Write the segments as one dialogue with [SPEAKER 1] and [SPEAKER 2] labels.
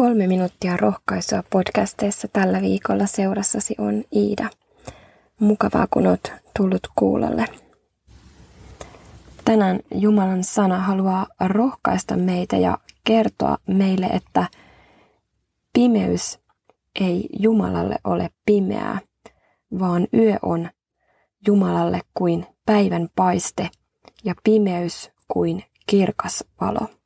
[SPEAKER 1] Kolme minuuttia rohkaisua podcasteissa tällä viikolla seurassasi on Iida. Mukavaa, kun olet tullut kuulolle. Tänään Jumalan sana haluaa rohkaista meitä ja kertoa meille, että pimeys ei Jumalalle ole pimeää, vaan yö on Jumalalle kuin päivän paiste ja pimeys kuin kirkas valo.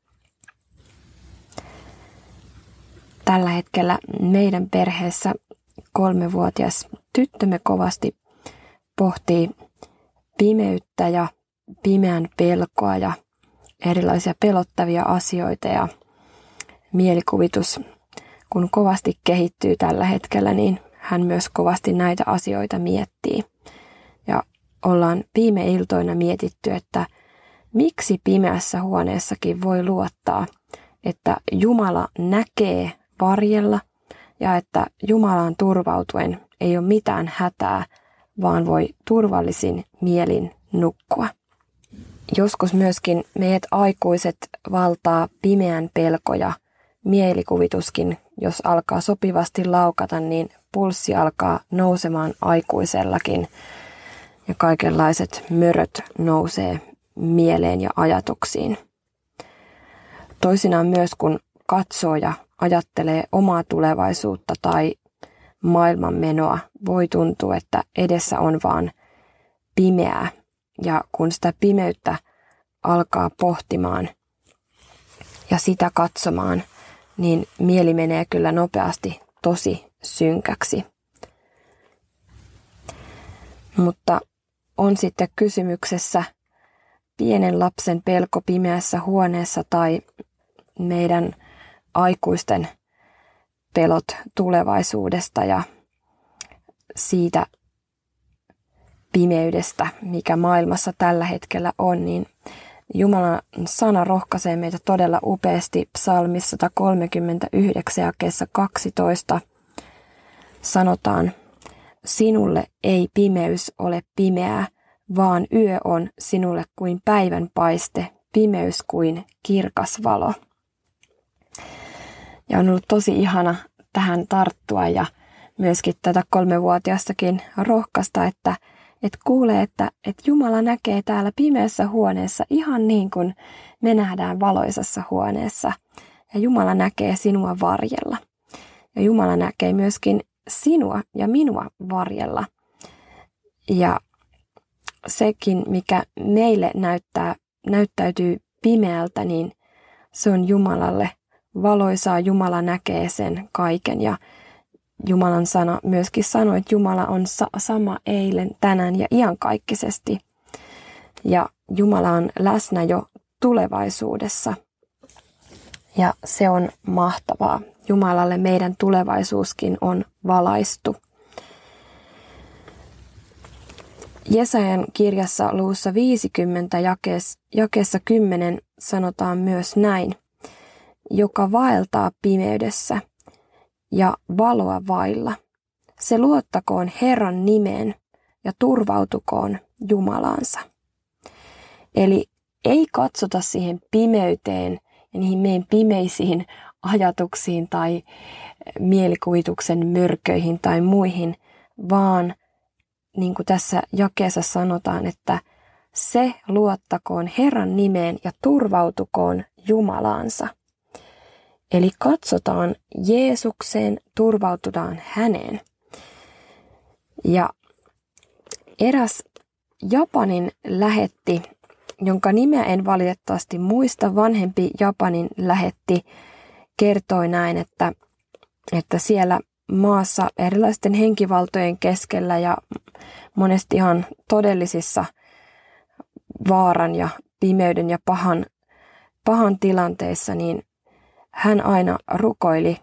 [SPEAKER 1] Tällä hetkellä meidän perheessä kolmevuotias tyttömme kovasti pohtii pimeyttä ja pimeän pelkoa ja erilaisia pelottavia asioita ja mielikuvitus, kun kovasti kehittyy tällä hetkellä, niin hän myös kovasti näitä asioita miettii. Ja ollaan viime iltoina mietitty, että miksi pimeässä huoneessakin voi luottaa, että Jumala näkee varjella ja että Jumalaan turvautuen ei ole mitään hätää, vaan voi turvallisin mielin nukkua. Joskus myöskin meidät aikuiset valtaa pimeän pelko ja mielikuvituskin, jos alkaa sopivasti laukata, niin pulssi alkaa nousemaan aikuisellakin ja kaikenlaiset möröt nousee mieleen ja ajatuksiin. Toisinaan myös kun katsoo ja ajattelee omaa tulevaisuutta tai maailman menoa, voi tuntua, että edessä on vaan pimeää. Ja kun sitä pimeyttä alkaa pohtimaan ja sitä katsomaan, niin mieli menee kyllä nopeasti tosi synkäksi. Mutta on sitten kysymyksessä pienen lapsen pelko pimeässä huoneessa tai meidän aikuisten pelot tulevaisuudesta ja siitä pimeydestä, mikä maailmassa tällä hetkellä on, niin Jumalan sana rohkaisee meitä todella upeasti psalmissa 139 jakeessa 12 sanotaan, sinulle ei pimeys ole pimeää, vaan yö on sinulle kuin päivän paiste, pimeys kuin kirkas valo. Ja on ollut tosi ihana tähän tarttua ja myöskin tätä kolmevuotiastakin rohkaista, että, että kuulee, että, että Jumala näkee täällä pimeässä huoneessa ihan niin kuin me nähdään valoisassa huoneessa. Ja Jumala näkee sinua varjella. Ja Jumala näkee myöskin sinua ja minua varjella. Ja sekin, mikä meille näyttää, näyttäytyy pimeältä, niin se on Jumalalle valoisaa. Jumala näkee sen kaiken ja Jumalan sana myöskin sanoi, että Jumala on sa- sama eilen, tänään ja iankaikkisesti. Ja Jumala on läsnä jo tulevaisuudessa. Ja se on mahtavaa. Jumalalle meidän tulevaisuuskin on valaistu. Jesajan kirjassa luussa 50 jakeessa, jakeessa 10 sanotaan myös näin. Joka vaeltaa pimeydessä ja valoa vailla. Se luottakoon Herran nimeen ja turvautukoon Jumalaansa. Eli ei katsota siihen pimeyteen ja niihin meidän pimeisiin ajatuksiin tai mielikuvituksen mörköihin tai muihin, vaan niin kuin tässä jakeessa sanotaan, että se luottakoon Herran nimeen ja turvautukoon Jumalaansa. Eli katsotaan Jeesukseen, turvaututaan häneen. Ja eräs Japanin lähetti, jonka nimeä en valitettavasti muista, vanhempi Japanin lähetti kertoi näin, että, että siellä maassa erilaisten henkivaltojen keskellä ja monesti ihan todellisissa vaaran ja pimeyden ja pahan, pahan tilanteissa, niin hän aina rukoili,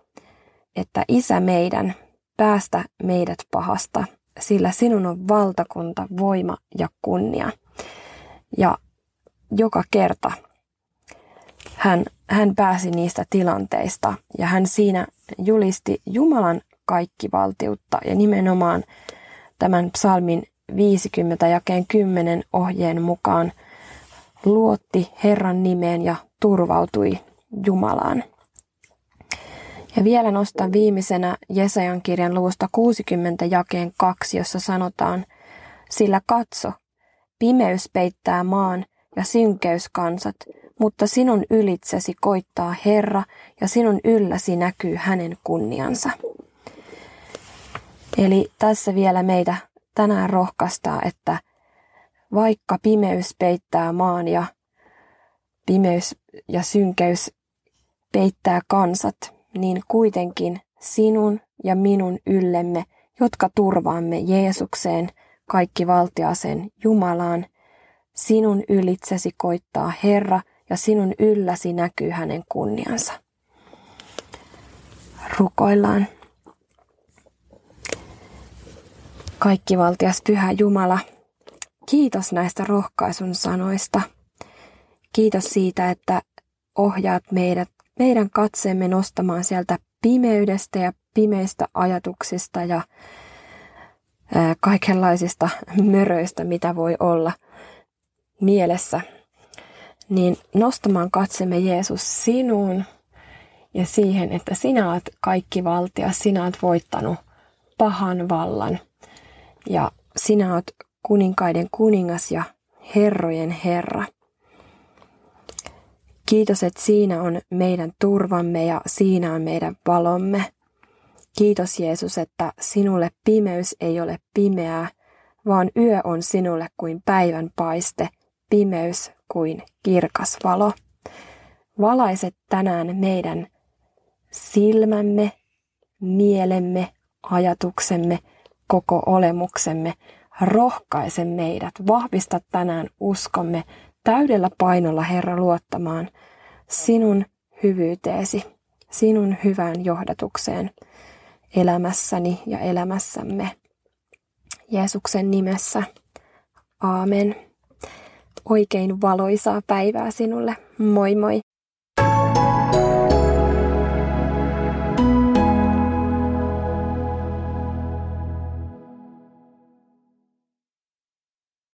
[SPEAKER 1] että Isä meidän, päästä meidät pahasta, sillä sinun on valtakunta, voima ja kunnia. Ja joka kerta hän, hän pääsi niistä tilanteista ja hän siinä julisti Jumalan kaikkivaltiutta ja nimenomaan tämän psalmin 50 jakeen 10 ohjeen mukaan luotti Herran nimeen ja turvautui Jumalaan. Ja vielä nostan viimeisenä Jesajan kirjan luvusta 60 jakeen 2, jossa sanotaan, sillä katso, pimeys peittää maan ja synkeys kansat, mutta sinun ylitsesi koittaa Herra ja sinun ylläsi näkyy hänen kunniansa. Eli tässä vielä meitä tänään rohkaistaa, että vaikka pimeys peittää maan ja pimeys ja synkeys peittää kansat, niin kuitenkin sinun ja minun yllemme, jotka turvaamme Jeesukseen, kaikki valtiaseen Jumalaan, sinun ylitsesi koittaa Herra ja sinun ylläsi näkyy hänen kunniansa. Rukoillaan. Kaikki valtias pyhä Jumala, kiitos näistä rohkaisun sanoista. Kiitos siitä, että ohjaat meidät, meidän katseemme nostamaan sieltä pimeydestä ja pimeistä ajatuksista ja kaikenlaisista möröistä, mitä voi olla mielessä, niin nostamaan katsemme Jeesus sinuun ja siihen, että sinä olet kaikki valtia, sinä olet voittanut pahan vallan ja sinä olet kuninkaiden kuningas ja herrojen Herra. Kiitos, että siinä on meidän turvamme ja siinä on meidän valomme. Kiitos Jeesus, että sinulle pimeys ei ole pimeää, vaan yö on sinulle kuin päivän paiste, pimeys kuin kirkas valo. Valaiset tänään meidän silmämme, mielemme, ajatuksemme, koko olemuksemme, rohkaise meidät, vahvista tänään uskomme täydellä painolla Herra luottamaan sinun hyvyyteesi, sinun hyvään johdatukseen elämässäni ja elämässämme. Jeesuksen nimessä. Aamen. Oikein valoisaa päivää sinulle. Moi moi!